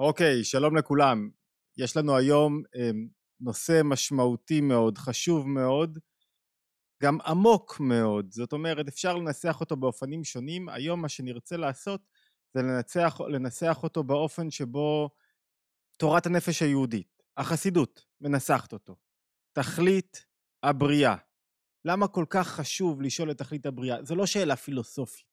אוקיי, שלום לכולם. יש לנו היום אמ, נושא משמעותי מאוד, חשוב מאוד, גם עמוק מאוד. זאת אומרת, אפשר לנסח אותו באופנים שונים. היום מה שנרצה לעשות זה לנצח, לנסח אותו באופן שבו תורת הנפש היהודית, החסידות, מנסחת אותו. תכלית הבריאה. למה כל כך חשוב לשאול את תכלית הבריאה? זו לא שאלה פילוסופית,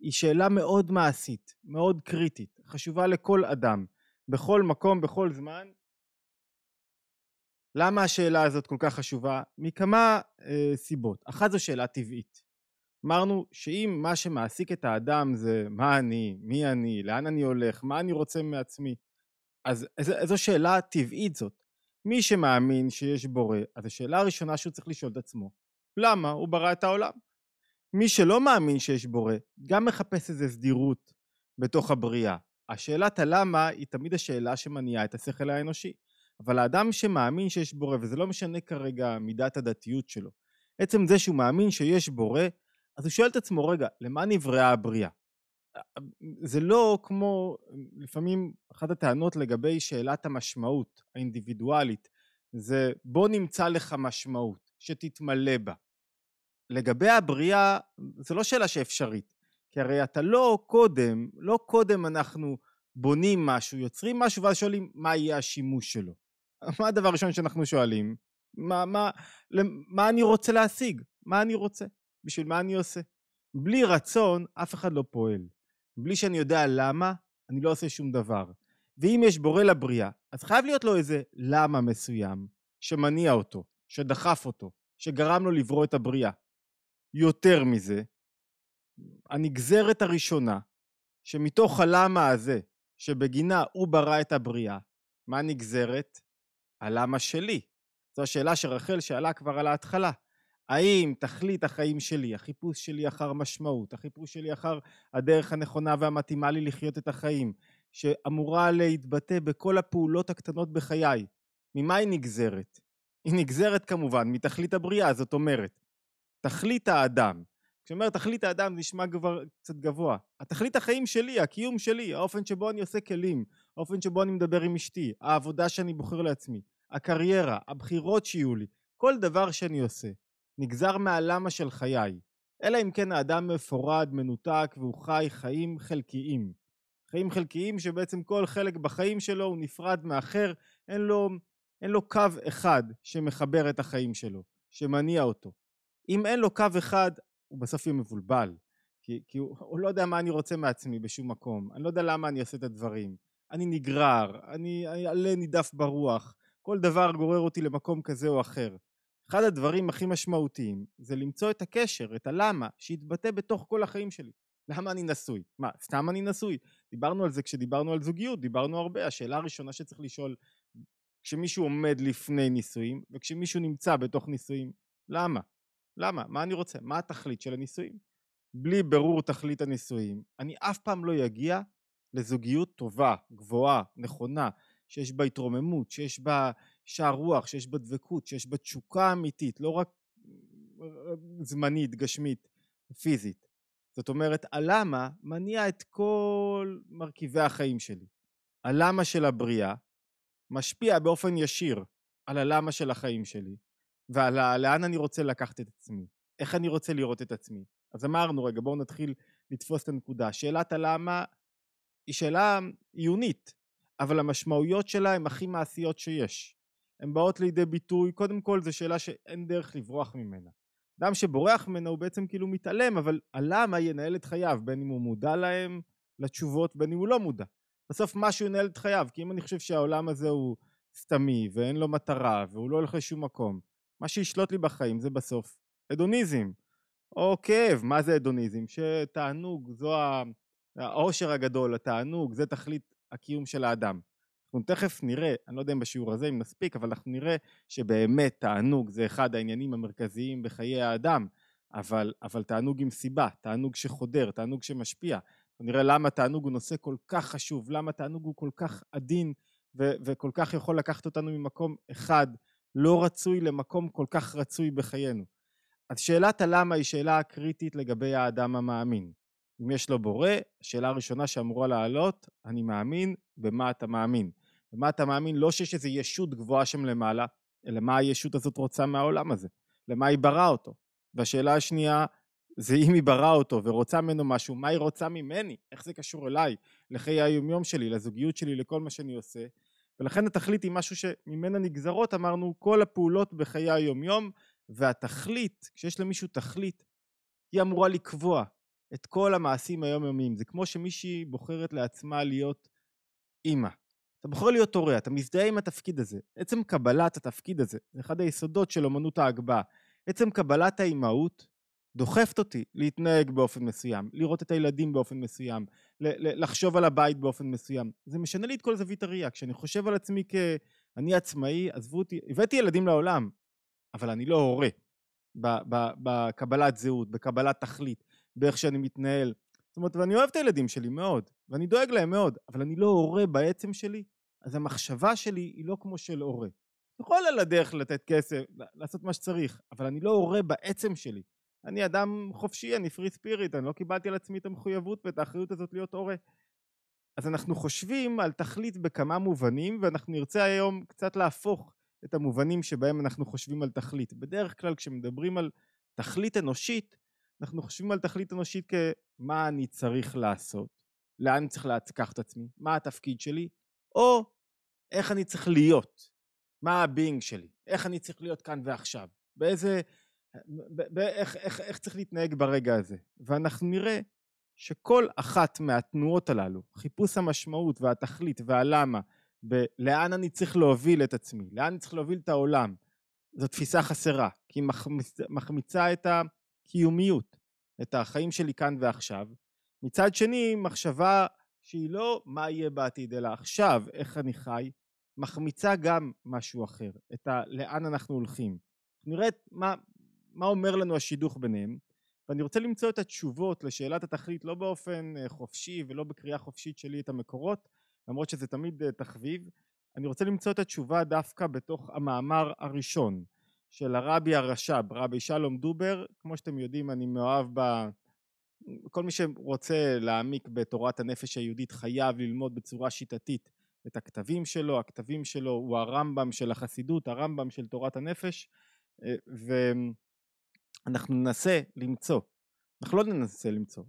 היא שאלה מאוד מעשית, מאוד קריטית, חשובה לכל אדם. בכל מקום, בכל זמן. למה השאלה הזאת כל כך חשובה? מכמה אה, סיבות. אחת זו שאלה טבעית. אמרנו שאם מה שמעסיק את האדם זה מה אני, מי אני, לאן אני הולך, מה אני רוצה מעצמי, אז איזו, איזו שאלה טבעית זאת. מי שמאמין שיש בורא, אז השאלה הראשונה שהוא צריך לשאול את עצמו, למה הוא ברא את העולם? מי שלא מאמין שיש בורא, גם מחפש איזו סדירות בתוך הבריאה. השאלת הלמה היא תמיד השאלה שמניעה את השכל האנושי. אבל האדם שמאמין שיש בורא, וזה לא משנה כרגע מידת הדתיות שלו, עצם זה שהוא מאמין שיש בורא, אז הוא שואל את עצמו, רגע, למה נבראה הבריאה? זה לא כמו, לפעמים אחת הטענות לגבי שאלת המשמעות האינדיבידואלית, זה בוא נמצא לך משמעות, שתתמלא בה. לגבי הבריאה, זו לא שאלה שאפשרית. כי הרי אתה לא קודם, לא קודם אנחנו בונים משהו, יוצרים משהו ואז שואלים מה יהיה השימוש שלו. מה הדבר הראשון שאנחנו שואלים? מה, מה, מה אני רוצה להשיג? מה אני רוצה? בשביל מה אני עושה? בלי רצון אף אחד לא פועל. בלי שאני יודע למה, אני לא עושה שום דבר. ואם יש בורא לבריאה, אז חייב להיות לו איזה למה מסוים שמניע אותו, שדחף אותו, שגרם לו לברוא את הבריאה. יותר מזה, הנגזרת הראשונה, שמתוך הלמה הזה, שבגינה הוא ברא את הבריאה, מה נגזרת? הלמה שלי. זו השאלה שרחל שאלה כבר על ההתחלה. האם תכלית החיים שלי, החיפוש שלי אחר משמעות, החיפוש שלי אחר הדרך הנכונה והמתאימה לי לחיות את החיים, שאמורה להתבטא בכל הפעולות הקטנות בחיי, ממה היא נגזרת? היא נגזרת כמובן מתכלית הבריאה, זאת אומרת, תכלית האדם, כשאומר תכלית האדם זה נשמע כבר קצת גבוה. התכלית החיים שלי, הקיום שלי, האופן שבו אני עושה כלים, האופן שבו אני מדבר עם אשתי, העבודה שאני בוחר לעצמי, הקריירה, הבחירות שיהיו לי, כל דבר שאני עושה, נגזר מהלמה של חיי. אלא אם כן האדם מפורד, מנותק והוא חי חיים חלקיים. חיים חלקיים שבעצם כל חלק בחיים שלו הוא נפרד מאחר, אין לו, אין לו קו אחד שמחבר את החיים שלו, שמניע אותו. אם אין לו קו אחד, הוא בסוף יהיה מבולבל. כי, כי הוא, הוא לא יודע מה אני רוצה מעצמי בשום מקום, אני לא יודע למה אני עושה את הדברים, אני נגרר, אני עלה נידף ברוח, כל דבר גורר אותי למקום כזה או אחר. אחד הדברים הכי משמעותיים זה למצוא את הקשר, את הלמה, שיתבטא בתוך כל החיים שלי. למה אני נשוי? מה, סתם אני נשוי? דיברנו על זה כשדיברנו על זוגיות, דיברנו הרבה. השאלה הראשונה שצריך לשאול, כשמישהו עומד לפני נישואים, וכשמישהו נמצא בתוך נישואים, למה? למה? מה אני רוצה? מה התכלית של הנישואים? בלי ברור תכלית הנישואים, אני אף פעם לא אגיע לזוגיות טובה, גבוהה, נכונה, שיש בה התרוממות, שיש בה שער רוח, שיש בה דבקות, שיש בה תשוקה אמיתית, לא רק זמנית, גשמית, פיזית. זאת אומרת, הלמה מניע את כל מרכיבי החיים שלי. הלמה של הבריאה משפיע באופן ישיר על הלמה של החיים שלי, ועל לאן אני רוצה לקחת את עצמי, איך אני רוצה לראות את עצמי. אז אמרנו, רגע, בואו נתחיל לתפוס את הנקודה. שאלת הלמה היא שאלה עיונית, אבל המשמעויות שלה הן הכי מעשיות שיש. הן באות לידי ביטוי, קודם כל זו שאלה שאין דרך לברוח ממנה. אדם שבורח ממנה הוא בעצם כאילו מתעלם, אבל הלמה ינהל את חייו, בין אם הוא מודע להם, לתשובות, בין אם הוא לא מודע. בסוף משהו ינהל את חייו, כי אם אני חושב שהעולם הזה הוא סתמי, ואין לו מטרה, והוא לא הולך לשום מקום, מה שישלוט לי בחיים זה בסוף הדוניזם או כאב, מה זה הדוניזם? שתענוג, זו העושר הגדול, התענוג, זה תכלית הקיום של האדם. אנחנו תכף נראה, אני לא יודע אם בשיעור הזה אם נספיק, אבל אנחנו נראה שבאמת תענוג זה אחד העניינים המרכזיים בחיי האדם, אבל, אבל תענוג עם סיבה, תענוג שחודר, תענוג שמשפיע. נראה למה תענוג הוא נושא כל כך חשוב, למה תענוג הוא כל כך עדין ו- וכל כך יכול לקחת אותנו ממקום אחד לא רצוי למקום כל כך רצוי בחיינו. אז שאלת הלמה היא שאלה קריטית לגבי האדם המאמין. אם יש לו בורא, השאלה הראשונה שאמורה לעלות, אני מאמין, במה אתה מאמין? במה אתה מאמין? לא שיש איזו ישות גבוהה שם למעלה, אלא מה הישות הזאת רוצה מהעולם הזה? למה היא בראה אותו? והשאלה השנייה, זה אם היא בראה אותו ורוצה ממנו משהו, מה היא רוצה ממני? איך זה קשור אליי, לחיי היומיום שלי, לזוגיות שלי, לכל מה שאני עושה? ולכן התכלית היא משהו שממנה נגזרות, אמרנו, כל הפעולות בחיי היומיום, והתכלית, כשיש למישהו תכלית, היא אמורה לקבוע את כל המעשים היומיומיים. זה כמו שמישהי בוחרת לעצמה להיות אימא. אתה בוחר להיות הורה, אתה מזדהה עם התפקיד הזה. עצם קבלת התפקיד הזה, זה אחד היסודות של אמנות ההגבהה. עצם קבלת האימהות דוחפת אותי להתנהג באופן מסוים, לראות את הילדים באופן מסוים, לחשוב על הבית באופן מסוים. זה משנה לי את כל זווית הראייה. כשאני חושב על עצמי כאני עצמאי, עזבו אותי, הבאתי ילדים לעולם, אבל אני לא הורה בקבלת זהות, בקבלת תכלית, באיך שאני מתנהל. זאת אומרת, ואני אוהב את הילדים שלי מאוד, ואני דואג להם מאוד, אבל אני לא הורה בעצם שלי, אז המחשבה שלי היא לא כמו של הורה. יכול על הדרך לתת כסף, לעשות מה שצריך, אבל אני לא הורה בעצם שלי. אני אדם חופשי, אני פרי ספיריט, אני לא קיבלתי על עצמי את המחויבות ואת האחריות הזאת להיות הורה. אז אנחנו חושבים על תכלית בכמה מובנים, ואנחנו נרצה היום קצת להפוך את המובנים שבהם אנחנו חושבים על תכלית. בדרך כלל כשמדברים על תכלית אנושית, אנחנו חושבים על תכלית אנושית כמה אני צריך לעשות, לאן אני צריך לקח את עצמי, מה התפקיד שלי, או איך אני צריך להיות, מה הבינג שלי, איך אני צריך להיות כאן ועכשיו, באיזה, באיך, איך, איך צריך להתנהג ברגע הזה. ואנחנו נראה שכל אחת מהתנועות הללו, חיפוש המשמעות והתכלית והלמה, בלאן אני צריך להוביל את עצמי, לאן אני צריך להוביל את העולם, זו תפיסה חסרה, כי היא מחמיצה את הקיומיות, את החיים שלי כאן ועכשיו. מצד שני, מחשבה שהיא לא מה יהיה בעתיד, אלא עכשיו, איך אני חי, מחמיצה גם משהו אחר, את ה... לאן אנחנו הולכים. נראה מה, מה אומר לנו השידוך ביניהם, ואני רוצה למצוא את התשובות לשאלת התכלית לא באופן אה, חופשי ולא בקריאה חופשית שלי את המקורות, למרות שזה תמיד אה, תחביב, אני רוצה למצוא את התשובה דווקא בתוך המאמר הראשון של הרבי הרש"ב, רבי שלום דובר, כמו שאתם יודעים אני מאוהב ב... כל מי שרוצה להעמיק בתורת הנפש היהודית חייב ללמוד בצורה שיטתית את הכתבים שלו, הכתבים שלו הוא הרמב"ם של החסידות, הרמב"ם של תורת הנפש. אה, ואנחנו ננסה למצוא, אנחנו לא ננסה למצוא,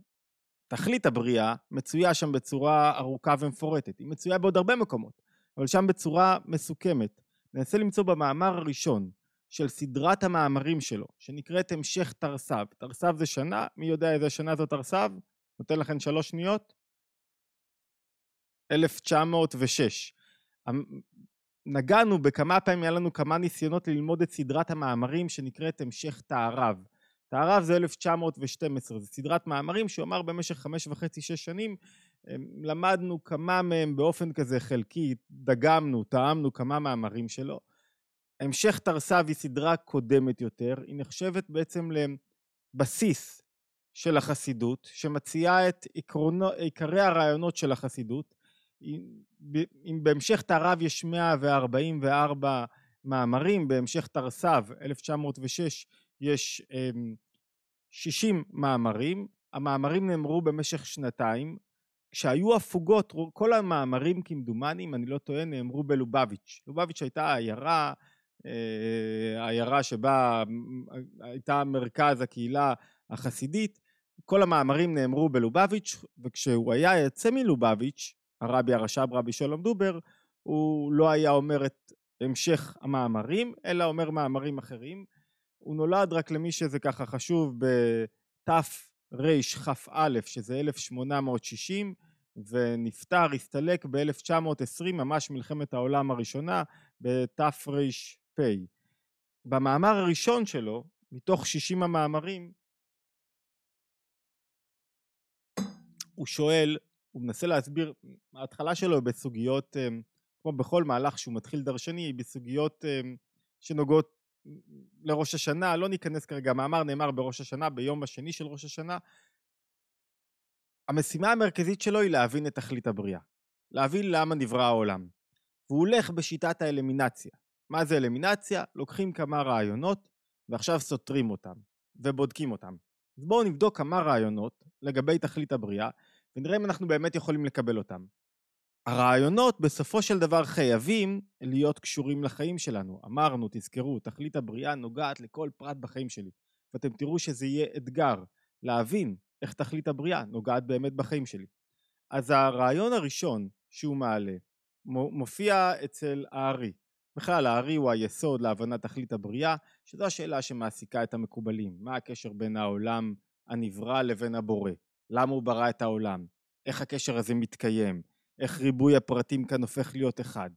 תכלית הבריאה מצויה שם בצורה ארוכה ומפורטת, היא מצויה בעוד הרבה מקומות, אבל שם בצורה מסוכמת. ננסה למצוא במאמר הראשון של סדרת המאמרים שלו, שנקראת המשך תרס"ב. תרס"ב זה שנה, מי יודע איזה שנה זאת תרס"ב? נותן לכם שלוש שניות. 1906. נגענו בכמה פעמים, היה לנו כמה ניסיונות ללמוד את סדרת המאמרים שנקראת המשך תערב. תערב זה 1912, זו סדרת מאמרים שהוא אמר במשך חמש וחצי, שש שנים, אמ, למדנו כמה מהם באופן כזה חלקי, דגמנו, טעמנו כמה מאמרים שלו. המשך תרס"ב היא סדרה קודמת יותר, היא נחשבת בעצם לבסיס של החסידות, שמציעה את עקרונו, עיקרי הרעיונות של החסידות. אם בהמשך תערב יש 144 מאמרים, בהמשך תרס"ב, 1906, יש 60 אמ, מאמרים, המאמרים נאמרו במשך שנתיים, כשהיו הפוגות, כל המאמרים כמדומני, אם אני לא טועה, נאמרו בלובביץ'. לובביץ' הייתה עיירה, אה, עיירה שבה הייתה מרכז הקהילה החסידית, כל המאמרים נאמרו בלובביץ', וכשהוא היה יוצא מלובביץ', הרבי הרש"ב רבי שלום דובר, הוא לא היה אומר את המשך המאמרים, אלא אומר מאמרים אחרים. הוא נולד רק למי שזה ככה חשוב בתרכ"א שזה 1860 ונפטר, הסתלק ב-1920 ממש מלחמת העולם הראשונה בתר"פ. במאמר הראשון שלו מתוך 60 המאמרים הוא שואל, הוא מנסה להסביר, ההתחלה שלו בסוגיות, אה, כמו בכל מהלך שהוא מתחיל דרשני, בסוגיות אה, שנוגעות לראש השנה, לא ניכנס כרגע, המאמר נאמר בראש השנה, ביום השני של ראש השנה. המשימה המרכזית שלו היא להבין את תכלית הבריאה, להבין למה נברא העולם. והוא הולך בשיטת האלמינציה. מה זה אלמינציה? לוקחים כמה רעיונות ועכשיו סותרים אותם ובודקים אותם. אז בואו נבדוק כמה רעיונות לגבי תכלית הבריאה, ונראה אם אנחנו באמת יכולים לקבל אותם. הרעיונות בסופו של דבר חייבים להיות קשורים לחיים שלנו. אמרנו, תזכרו, תכלית הבריאה נוגעת לכל פרט בחיים שלי. ואתם תראו שזה יהיה אתגר להבין איך תכלית הבריאה נוגעת באמת בחיים שלי. אז הרעיון הראשון שהוא מעלה מופיע אצל הארי. בכלל הארי הוא היסוד להבנת תכלית הבריאה, שזו השאלה שמעסיקה את המקובלים. מה הקשר בין העולם הנברא לבין הבורא? למה הוא ברא את העולם? איך הקשר הזה מתקיים? איך ריבוי הפרטים כאן הופך להיות אחד?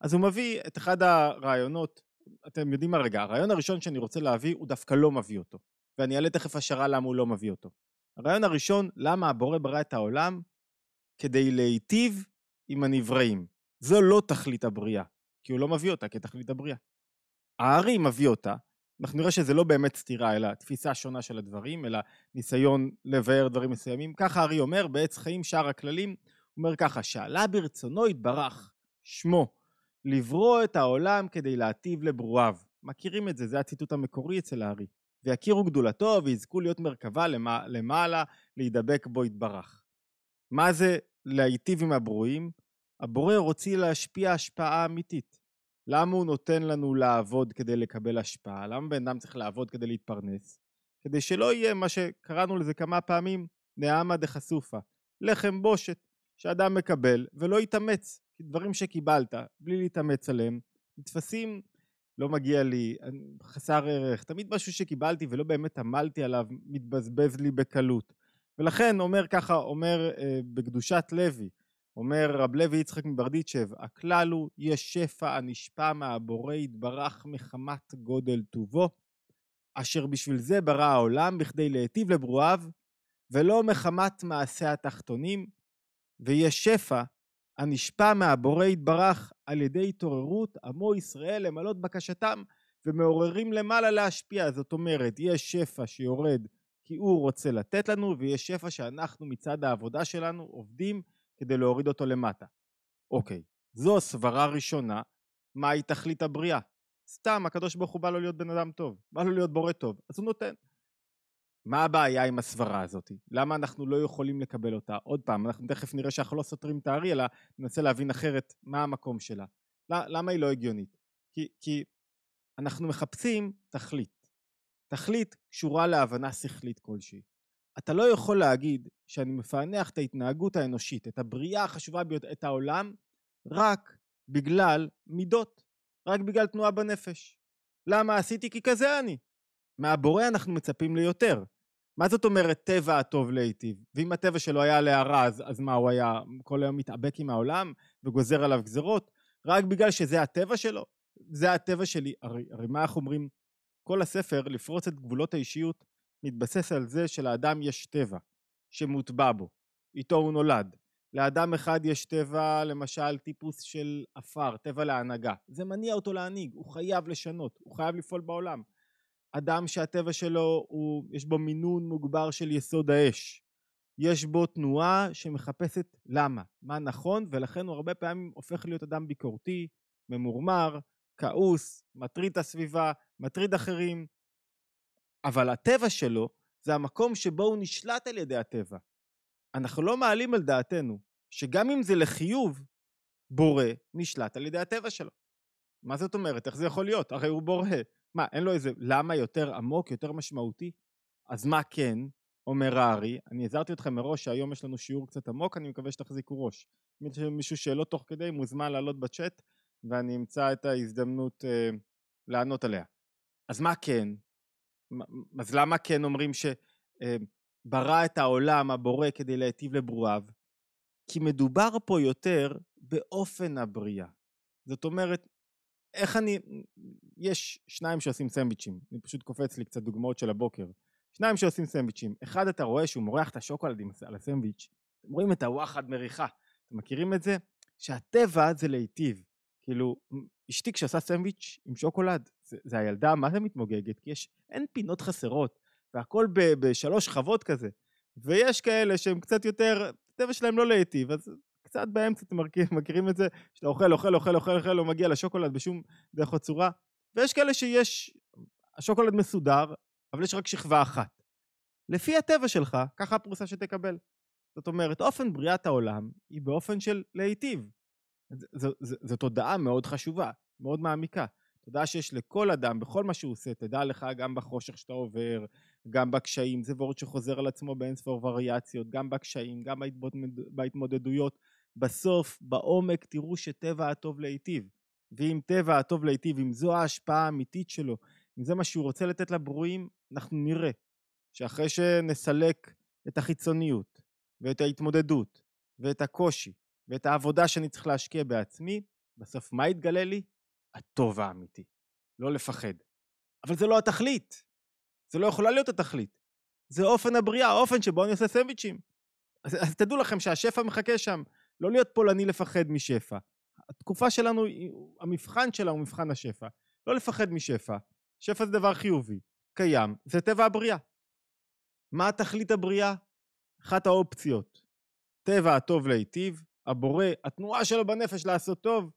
אז הוא מביא את אחד הרעיונות, אתם יודעים מה רגע, הרעיון הראשון שאני רוצה להביא הוא דווקא לא מביא אותו, ואני אעלה תכף השערה למה הוא לא מביא אותו. הרעיון הראשון, למה הבורא ברא את העולם? כדי להיטיב עם הנבראים. זו לא תכלית הבריאה, כי הוא לא מביא אותה כתכלית הבריאה. הארי מביא אותה, אנחנו נראה שזה לא באמת סתירה, אלא תפיסה שונה של הדברים, אלא ניסיון לבאר דברים מסוימים. ככה הארי אומר, בעץ חיים שאר הכללים, הוא אומר ככה, שעלה ברצונו יתברך, שמו, לברוא את העולם כדי להטיב לברואיו. מכירים את זה, זה הציטוט המקורי אצל הארי. ויכירו גדולתו ויזכו להיות מרכבה למעלה, להידבק בו יתברך. מה זה להיטיב עם הברואים? הבורא רוצה להשפיע השפעה אמיתית. למה הוא נותן לנו לעבוד כדי לקבל השפעה? למה בן אדם צריך לעבוד כדי להתפרנס? כדי שלא יהיה מה שקראנו לזה כמה פעמים, נעמה דחשופה, לחם בושת, שאדם מקבל ולא יתאמץ, כי דברים שקיבלת, בלי להתאמץ עליהם, נתפסים, לא מגיע לי, חסר ערך, תמיד משהו שקיבלתי ולא באמת עמלתי עליו, מתבזבז לי בקלות. ולכן אומר ככה, אומר אה, בקדושת לוי, אומר רב לוי יצחק מברדיצ'ב, הכלל הוא יש שפע הנשפע מהבורא יתברך מחמת גודל טובו, אשר בשביל זה ברא העולם בכדי להיטיב לברואיו, ולא מחמת מעשה התחתונים, ויש שפע הנשפע מהבורא יתברך על ידי התעוררות עמו ישראל למלות בקשתם ומעוררים למעלה להשפיע. זאת אומרת, יש שפע שיורד כי הוא רוצה לתת לנו, ויש שפע שאנחנו מצד העבודה שלנו עובדים כדי להוריד אותו למטה. אוקיי, זו סברה ראשונה, מהי תכלית הבריאה? סתם, הקדוש ברוך הוא בא לו להיות בן אדם טוב, בא לו להיות בורא טוב, אז הוא נותן. מה הבעיה עם הסברה הזאת? למה אנחנו לא יכולים לקבל אותה? עוד פעם, אנחנו תכף נראה שאנחנו לא סותרים את הארי, אלא ננסה להבין אחרת מה המקום שלה. למה היא לא הגיונית? כי, כי אנחנו מחפשים תכלית. תכלית קשורה להבנה שכלית כלשהי. אתה לא יכול להגיד שאני מפענח את ההתנהגות האנושית, את הבריאה החשובה ביותר, את העולם, רק בגלל מידות, רק בגלל תנועה בנפש. למה עשיתי? כי כזה אני. מהבורא אנחנו מצפים ליותר. מה זאת אומרת טבע הטוב להיטיב? ואם הטבע שלו היה להרע, אז, אז מה, הוא היה כל היום מתאבק עם העולם וגוזר עליו גזרות? רק בגלל שזה הטבע שלו? זה הטבע שלי. הרי, הרי מה אנחנו אומרים? כל הספר, לפרוץ את גבולות האישיות, מתבסס על זה שלאדם יש טבע שמוטבע בו, איתו הוא נולד. לאדם אחד יש טבע, למשל, טיפוס של עפר, טבע להנהגה. זה מניע אותו להנהיג, הוא חייב לשנות, הוא חייב לפעול בעולם. אדם שהטבע שלו, הוא, יש בו מינון מוגבר של יסוד האש. יש בו תנועה שמחפשת למה, מה נכון, ולכן הוא הרבה פעמים הופך להיות אדם ביקורתי, ממורמר, כעוס, מטריד את הסביבה, מטריד אחרים, אבל הטבע שלו זה המקום שבו הוא נשלט על ידי הטבע. אנחנו לא מעלים על דעתנו שגם אם זה לחיוב, בורא נשלט על ידי הטבע שלו. מה זאת אומרת? איך זה יכול להיות? הרי הוא בורא. מה, אין לו איזה למה יותר עמוק, יותר משמעותי? אז מה כן, אומר הארי, אני הזהרתי אתכם מראש שהיום יש לנו שיעור קצת עמוק, אני מקווה שתחזיקו ראש. אם יש מישהו שאלות תוך כדי, מוזמן לעלות בצ'אט, ואני אמצא את ההזדמנות אה, לענות עליה. אז מה כן? אז למה כן אומרים שברא את העולם הבורא כדי להיטיב לברואיו? כי מדובר פה יותר באופן הבריאה. זאת אומרת, איך אני... יש שניים שעושים סנדוויצ'ים, אני פשוט קופץ לי קצת דוגמאות של הבוקר. שניים שעושים סנדוויצ'ים, אחד אתה רואה שהוא מורח את השוקולד על הסנדוויץ', אתם רואים את הוואחד מריחה, אתם מכירים את זה? שהטבע זה להיטיב. כאילו, אשתי כשעושה סנדוויץ' עם שוקולד, זה, זה הילדה, מה זה מתמוגגת? כי יש, אין פינות חסרות, והכל ב, בשלוש שכבות כזה. ויש כאלה שהם קצת יותר, הטבע שלהם לא להיטיב, אז קצת באמצע אתם מכירים את זה, שאתה אוכל, אוכל, אוכל, אוכל, אוכל, לא מגיע לשוקולד בשום דרך או צורה. ויש כאלה שיש, השוקולד מסודר, אבל יש רק שכבה אחת. לפי הטבע שלך, ככה הפרוסה שתקבל. זאת אומרת, אופן בריאת העולם היא באופן של להיטיב. זו תודעה מאוד חשובה, מאוד מעמיקה. תודעה שיש לכל אדם, בכל מה שהוא עושה, תדע לך גם בחושך שאתה עובר, גם בקשיים, זה וורד שחוזר על עצמו באין ספור וריאציות, גם בקשיים, גם בהתמודדויות. בסוף, בעומק, תראו שטבע הטוב להיטיב. ואם טבע הטוב להיטיב, אם זו ההשפעה האמיתית שלו, אם זה מה שהוא רוצה לתת לברואים, אנחנו נראה שאחרי שנסלק את החיצוניות ואת ההתמודדות ואת הקושי ואת העבודה שאני צריך להשקיע בעצמי, בסוף מה יתגלה לי? הטוב האמיתי. לא לפחד. אבל זה לא התכלית. זה לא יכולה להיות התכלית. זה אופן הבריאה, האופן שבו אני עושה סנדוויצ'ים. אז, אז תדעו לכם שהשפע מחכה שם. לא להיות פולני לפחד משפע. התקופה שלנו, המבחן שלה הוא מבחן השפע. לא לפחד משפע. שפע זה דבר חיובי, קיים, זה טבע הבריאה. מה תכלית הבריאה? אחת האופציות. טבע הטוב להיטיב, הבורא, התנועה שלו בנפש לעשות טוב,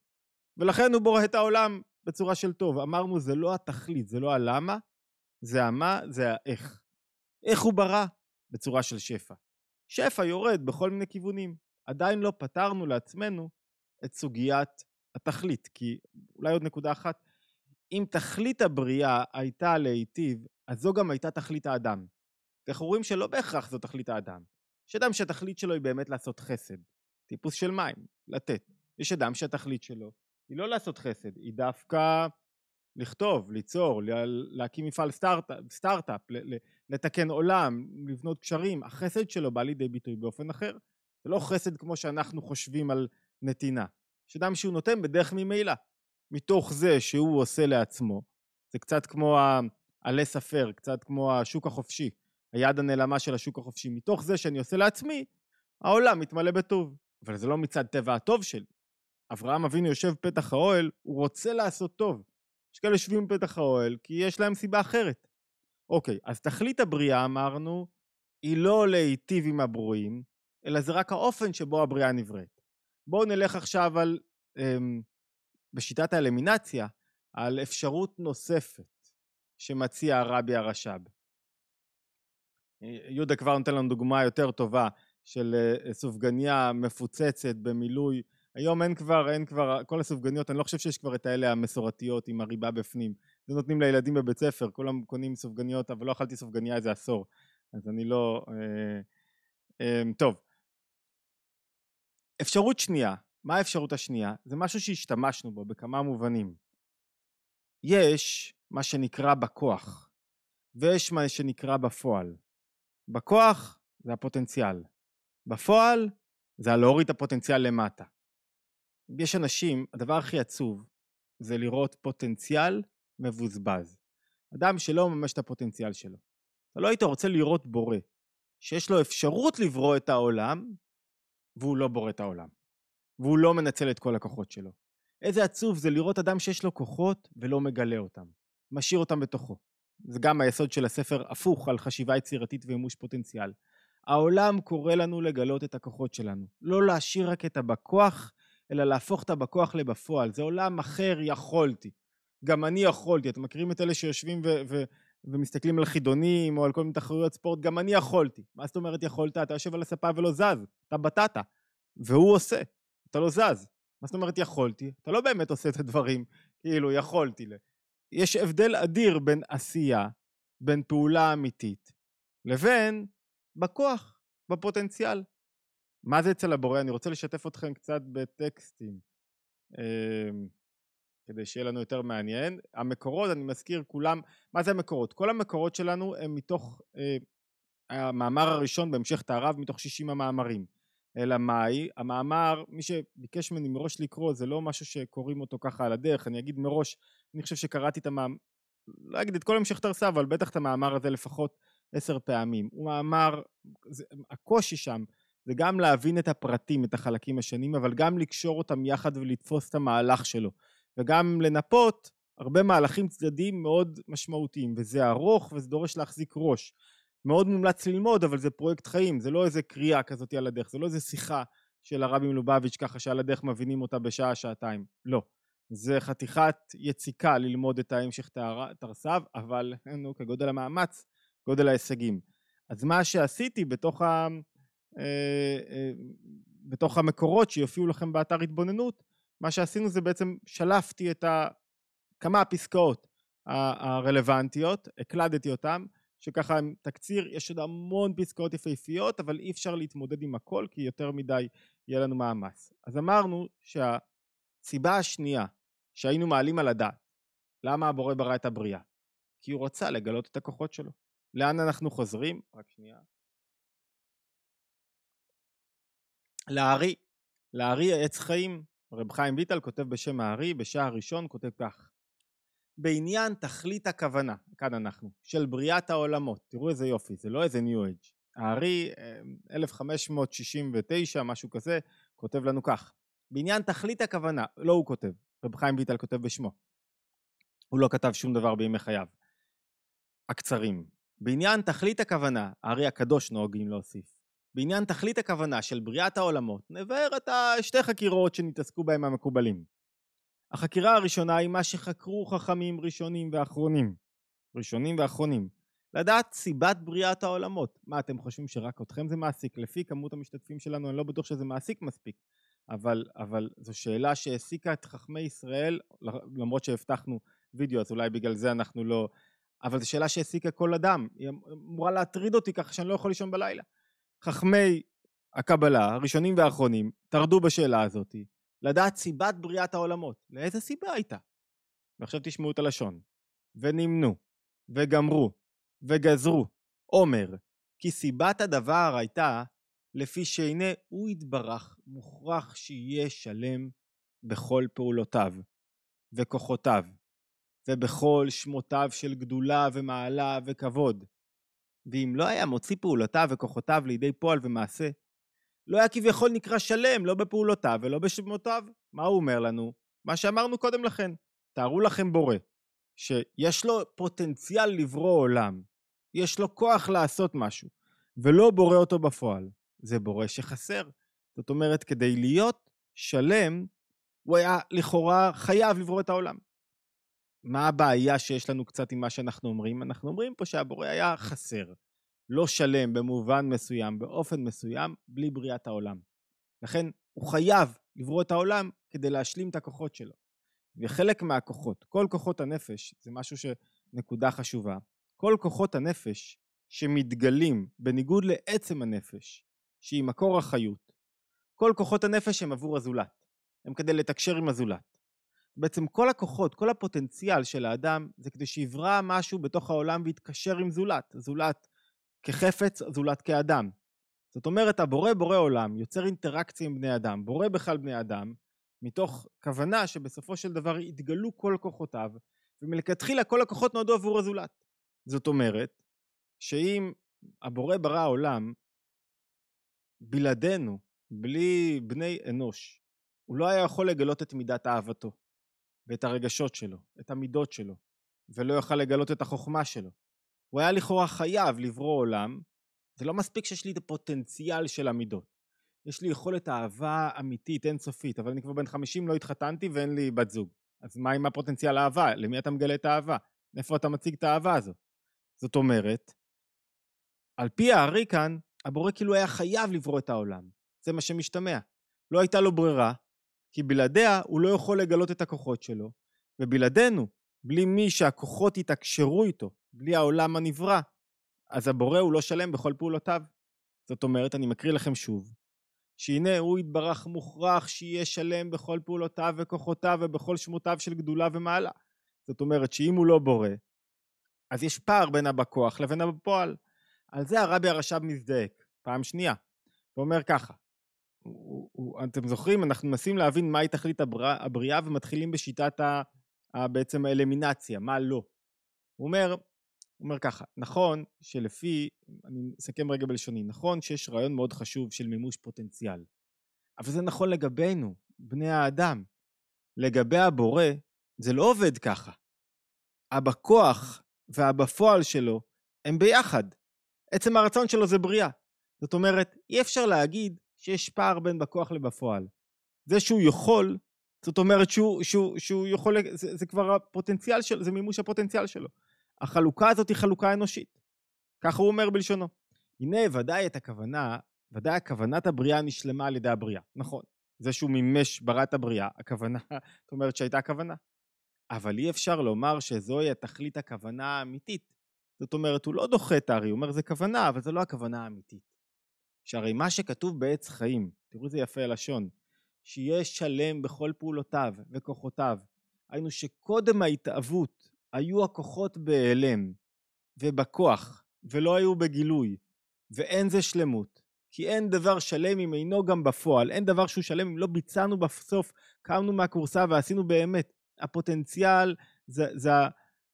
ולכן הוא בורא את העולם בצורה של טוב. אמרנו, זה לא התכלית, זה לא הלמה, זה המה, זה האיך. איך הוא ברא? בצורה של שפע. שפע יורד בכל מיני כיוונים. עדיין לא פתרנו לעצמנו את סוגיית התכלית, כי אולי עוד נקודה אחת, אם תכלית הבריאה הייתה להיטיב, אז זו גם הייתה תכלית האדם. אנחנו רואים שלא בהכרח זו תכלית האדם. יש אדם שהתכלית שלו היא באמת לעשות חסד, טיפוס של מים, לתת. יש אדם שהתכלית שלו היא לא לעשות חסד, היא דווקא לכתוב, ליצור, להקים מפעל סטארט-אפ, סטארט לתקן עולם, לבנות קשרים. החסד שלו בא לידי ביטוי באופן אחר. זה לא חסד כמו שאנחנו חושבים על נתינה. יש שהוא נותן בדרך ממילא. מתוך זה שהוא עושה לעצמו, זה קצת כמו העלה ספר, קצת כמו השוק החופשי, היד הנעלמה של השוק החופשי. מתוך זה שאני עושה לעצמי, העולם מתמלא בטוב. אבל זה לא מצד טבע הטוב שלי. אברהם אבינו יושב פתח האוהל, הוא רוצה לעשות טוב. יש כאלה יושבים בפתח האוהל כי יש להם סיבה אחרת. אוקיי, אז תכלית הבריאה אמרנו, היא לא להיטיב עם הברואים, אלא זה רק האופן שבו הבריאה נבראת. בואו נלך עכשיו על, אמ, בשיטת האלמינציה, על אפשרות נוספת שמציע הרבי הרש"ב. יהודה כבר נותן לנו דוגמה יותר טובה של אה, סופגניה מפוצצת במילוי היום אין כבר, אין כבר, כל הסופגניות, אני לא חושב שיש כבר את האלה המסורתיות עם הריבה בפנים. זה נותנים לילדים בבית ספר, כולם קונים סופגניות, אבל לא אכלתי סופגניה איזה עשור, אז אני לא... אה, אה, טוב. אפשרות שנייה, מה האפשרות השנייה? זה משהו שהשתמשנו בו בכמה מובנים. יש מה שנקרא בכוח, ויש מה שנקרא בפועל. בכוח זה הפוטנציאל, בפועל זה הלהוריד את הפוטנציאל למטה. יש אנשים, הדבר הכי עצוב זה לראות פוטנציאל מבוזבז. אדם שלא מממש את הפוטנציאל שלו. אתה לא היית רוצה לראות בורא, שיש לו אפשרות לברוא את העולם, והוא לא בורא את העולם. והוא לא מנצל את כל הכוחות שלו. איזה עצוב זה לראות אדם שיש לו כוחות ולא מגלה אותם. משאיר אותם בתוכו. זה גם היסוד של הספר הפוך על חשיבה יצירתית ומימוש פוטנציאל. העולם קורא לנו לגלות את הכוחות שלנו. לא להשאיר רק את הבכוח, אלא להפוך את הבכוח לבפועל. זה עולם אחר יכולתי. גם אני יכולתי. אתם מכירים את אלה שיושבים ו- ו- ומסתכלים על חידונים או על כל מיני תחרויות ספורט? גם אני יכולתי. מה זאת אומרת יכולת? אתה יושב על הספה ולא זז. אתה בטטה. והוא עושה. אתה לא זז. מה זאת אומרת יכולתי? אתה לא באמת עושה את הדברים כאילו יכולתי. יש הבדל אדיר בין עשייה, בין פעולה אמיתית, לבין בכוח, בפוטנציאל. מה זה אצל הבורא? אני רוצה לשתף אתכם קצת בטקסטים, אמ, כדי שיהיה לנו יותר מעניין. המקורות, אני מזכיר כולם, מה זה המקורות? כל המקורות שלנו הם מתוך אה, המאמר הראשון בהמשך תערב, מתוך 60 המאמרים. אלא מאי, המאמר, מי שביקש ממני מראש לקרוא, זה לא משהו שקוראים אותו ככה על הדרך, אני אגיד מראש, אני חושב שקראתי את המאמר, לא אגיד את כל המשך תרסה, אבל בטח את המאמר הזה לפחות עשר פעמים. הוא מאמר, זה, הקושי שם זה גם להבין את הפרטים, את החלקים השונים, אבל גם לקשור אותם יחד ולתפוס את המהלך שלו. וגם לנפות הרבה מהלכים צדדיים מאוד משמעותיים, וזה ארוך וזה דורש להחזיק ראש. מאוד מומלץ ללמוד, אבל זה פרויקט חיים, זה לא איזה קריאה כזאת על הדרך, זה לא איזה שיחה של הרבי מלובביץ' ככה שעל הדרך מבינים אותה בשעה, שעתיים. לא. זה חתיכת יציקה ללמוד את ההמשך תרסיו, אבל נו, כגודל המאמץ, גודל ההישגים. אז מה שעשיתי בתוך, ה, בתוך המקורות שיופיעו לכם באתר התבוננות, מה שעשינו זה בעצם שלפתי את כמה הפסקאות הרלוונטיות, הקלדתי אותן, שככה עם תקציר, יש עוד המון פסקאות יפהפיות, אבל אי אפשר להתמודד עם הכל, כי יותר מדי יהיה לנו מאמץ. אז אמרנו שהסיבה השנייה שהיינו מעלים על הדעת, למה הבורא ברא את הבריאה? כי הוא רצה לגלות את הכוחות שלו. לאן אנחנו חוזרים? רק שנייה. לארי, לארי עץ חיים. רב חיים ויטל כותב בשם הארי, בשער הראשון, כותב כך: בעניין תכלית הכוונה, כאן אנחנו, של בריאת העולמות, תראו איזה יופי, זה לא איזה ניו אייג'. הארי, 1569, משהו כזה, כותב לנו כך: בעניין תכלית הכוונה, לא הוא כותב, רב חיים ויטל כותב בשמו. הוא לא כתב שום דבר בימי חייו. הקצרים. בעניין תכלית הכוונה, הארי הקדוש נוהגים להוסיף, בעניין תכלית הכוונה של בריאת העולמות, נבהר את השתי חקירות שנתעסקו בהם המקובלים. החקירה הראשונה היא מה שחקרו חכמים ראשונים ואחרונים. ראשונים ואחרונים. לדעת סיבת בריאת העולמות. מה, אתם חושבים שרק אתכם זה מעסיק? לפי כמות המשתתפים שלנו, אני לא בטוח שזה מעסיק מספיק. אבל, אבל זו שאלה שהעסיקה את חכמי ישראל, למרות שהבטחנו וידאו, אז אולי בגלל זה אנחנו לא... אבל זו שאלה שהעסיקה כל אדם. היא אמורה להטריד אותי ככה שאני לא יכול לישון בלילה. חכמי הקבלה, הראשונים והאחרונים, טרדו בשאלה הזאת, לדעת סיבת בריאת העולמות. לאיזה סיבה הייתה? ועכשיו תשמעו את הלשון. ונמנו, וגמרו, וגזרו, עומר, כי סיבת הדבר הייתה לפי שהנה הוא יתברך מוכרח שיהיה שלם בכל פעולותיו וכוחותיו ובכל שמותיו של גדולה ומעלה וכבוד. ואם לא היה מוציא פעולותיו וכוחותיו לידי פועל ומעשה, לא היה כביכול נקרא שלם, לא בפעולותיו ולא בשמותיו. מה הוא אומר לנו? מה שאמרנו קודם לכן. תארו לכם בורא, שיש לו פוטנציאל לברוא עולם, יש לו כוח לעשות משהו, ולא בורא אותו בפועל. זה בורא שחסר. זאת אומרת, כדי להיות שלם, הוא היה לכאורה חייב לברוא את העולם. מה הבעיה שיש לנו קצת עם מה שאנחנו אומרים? אנחנו אומרים פה שהבורא היה חסר. לא שלם במובן מסוים, באופן מסוים, בלי בריאת העולם. לכן הוא חייב לברוא את העולם כדי להשלים את הכוחות שלו. וחלק מהכוחות, כל כוחות הנפש, זה משהו שנקודה חשובה, כל כוחות הנפש שמתגלים בניגוד לעצם הנפש, שהיא מקור החיות, כל כוחות הנפש הם עבור הזולת, הם כדי לתקשר עם הזולת. בעצם כל הכוחות, כל הפוטנציאל של האדם זה כדי שיברא משהו בתוך העולם ויתקשר עם זולת. זולת כחפץ, זולת כאדם. זאת אומרת, הבורא בורא עולם, יוצר אינטראקציה עם בני אדם, בורא בכלל בני אדם, מתוך כוונה שבסופו של דבר יתגלו כל כוחותיו, ומלכתחילה כל הכוחות נועדו עבור הזולת. זאת אומרת, שאם הבורא ברא העולם, בלעדינו, בלי בני אנוש, הוא לא היה יכול לגלות את מידת אהבתו, ואת הרגשות שלו, את המידות שלו, ולא יוכל לגלות את החוכמה שלו. הוא היה לכאורה חייב לברוא עולם, זה לא מספיק שיש לי את הפוטנציאל של המידות. יש לי יכולת אהבה אמיתית, אינסופית, אבל אני כבר בן 50 לא התחתנתי ואין לי בת זוג. אז מה עם הפוטנציאל האהבה? למי אתה מגלה את האהבה? איפה אתה מציג את האהבה הזאת? זאת אומרת, על פי הארי כאן, הבורא כאילו היה חייב לברוא את העולם. זה מה שמשתמע. לא הייתה לו ברירה, כי בלעדיה הוא לא יכול לגלות את הכוחות שלו, ובלעדינו, בלי מי שהכוחות יתקשרו איתו, בלי העולם הנברא, אז הבורא הוא לא שלם בכל פעולותיו. זאת אומרת, אני מקריא לכם שוב, שהנה הוא יתברך מוכרח שיהיה שלם בכל פעולותיו וכוחותיו ובכל שמותיו של גדולה ומעלה. זאת אומרת שאם הוא לא בורא, אז יש פער בין הבכוח לבין הבפועל. על זה הרבי הרש"ב מזדעק, פעם שנייה. הוא אומר ככה, הוא, הוא, אתם זוכרים, אנחנו מנסים להבין מהי תכלית הבריאה, הבריאה ומתחילים בשיטת ה, ה, בעצם האלמינציה, מה לא. הוא אומר, הוא אומר ככה, נכון שלפי, אני אסכם רגע בלשוני, נכון שיש רעיון מאוד חשוב של מימוש פוטנציאל, אבל זה נכון לגבינו, בני האדם. לגבי הבורא, זה לא עובד ככה. הבכוח והבפועל שלו הם ביחד. עצם הרצון שלו זה בריאה. זאת אומרת, אי אפשר להגיד שיש פער בין בכוח לבפועל. זה שהוא יכול, זאת אומרת שהוא, שהוא, שהוא יכול, זה, זה כבר הפוטנציאל שלו, זה מימוש הפוטנציאל שלו. החלוקה הזאת היא חלוקה אנושית. ככה הוא אומר בלשונו. הנה ודאי את הכוונה, ודאי הכוונת הבריאה נשלמה על ידי הבריאה, נכון. זה שהוא מימש, ברא את הבריאה, הכוונה, זאת אומרת שהייתה כוונה. אבל אי אפשר לומר שזוהי התכלית הכוונה האמיתית. זאת אומרת, הוא לא דוחה את הארי, הוא אומר זה כוונה, אבל זו לא הכוונה האמיתית. שהרי מה שכתוב בעץ חיים, תראו איזה יפה הלשון, שיהיה שלם בכל פעולותיו וכוחותיו, היינו שקודם ההתאבות היו הכוחות בהיעלם ובכוח, ולא היו בגילוי, ואין זה שלמות. כי אין דבר שלם אם אינו גם בפועל, אין דבר שהוא שלם אם לא ביצענו בסוף, קמנו מהכורסה ועשינו באמת. הפוטנציאל זה, זה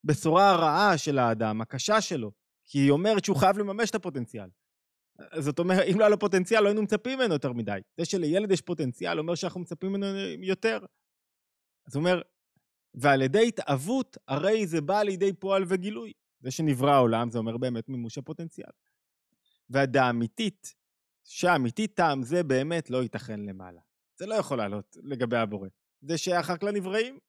הבשורה הרעה של האדם, הקשה שלו, כי היא אומרת שהוא חייב לממש את הפוטנציאל. זאת אומרת, אם לא היה לו פוטנציאל, לא היינו מצפים ממנו יותר מדי. זה שלילד יש פוטנציאל, אומר שאנחנו מצפים ממנו יותר. אז הוא אומר, ועל ידי התאבות, הרי זה בא לידי פועל וגילוי. זה שנברא העולם, זה אומר באמת מימוש הפוטנציאל. והדאמיתית, שהאמיתית טעם זה באמת לא ייתכן למעלה. זה לא יכול לעלות לגבי הבורא. זה שייך רק לנבראים.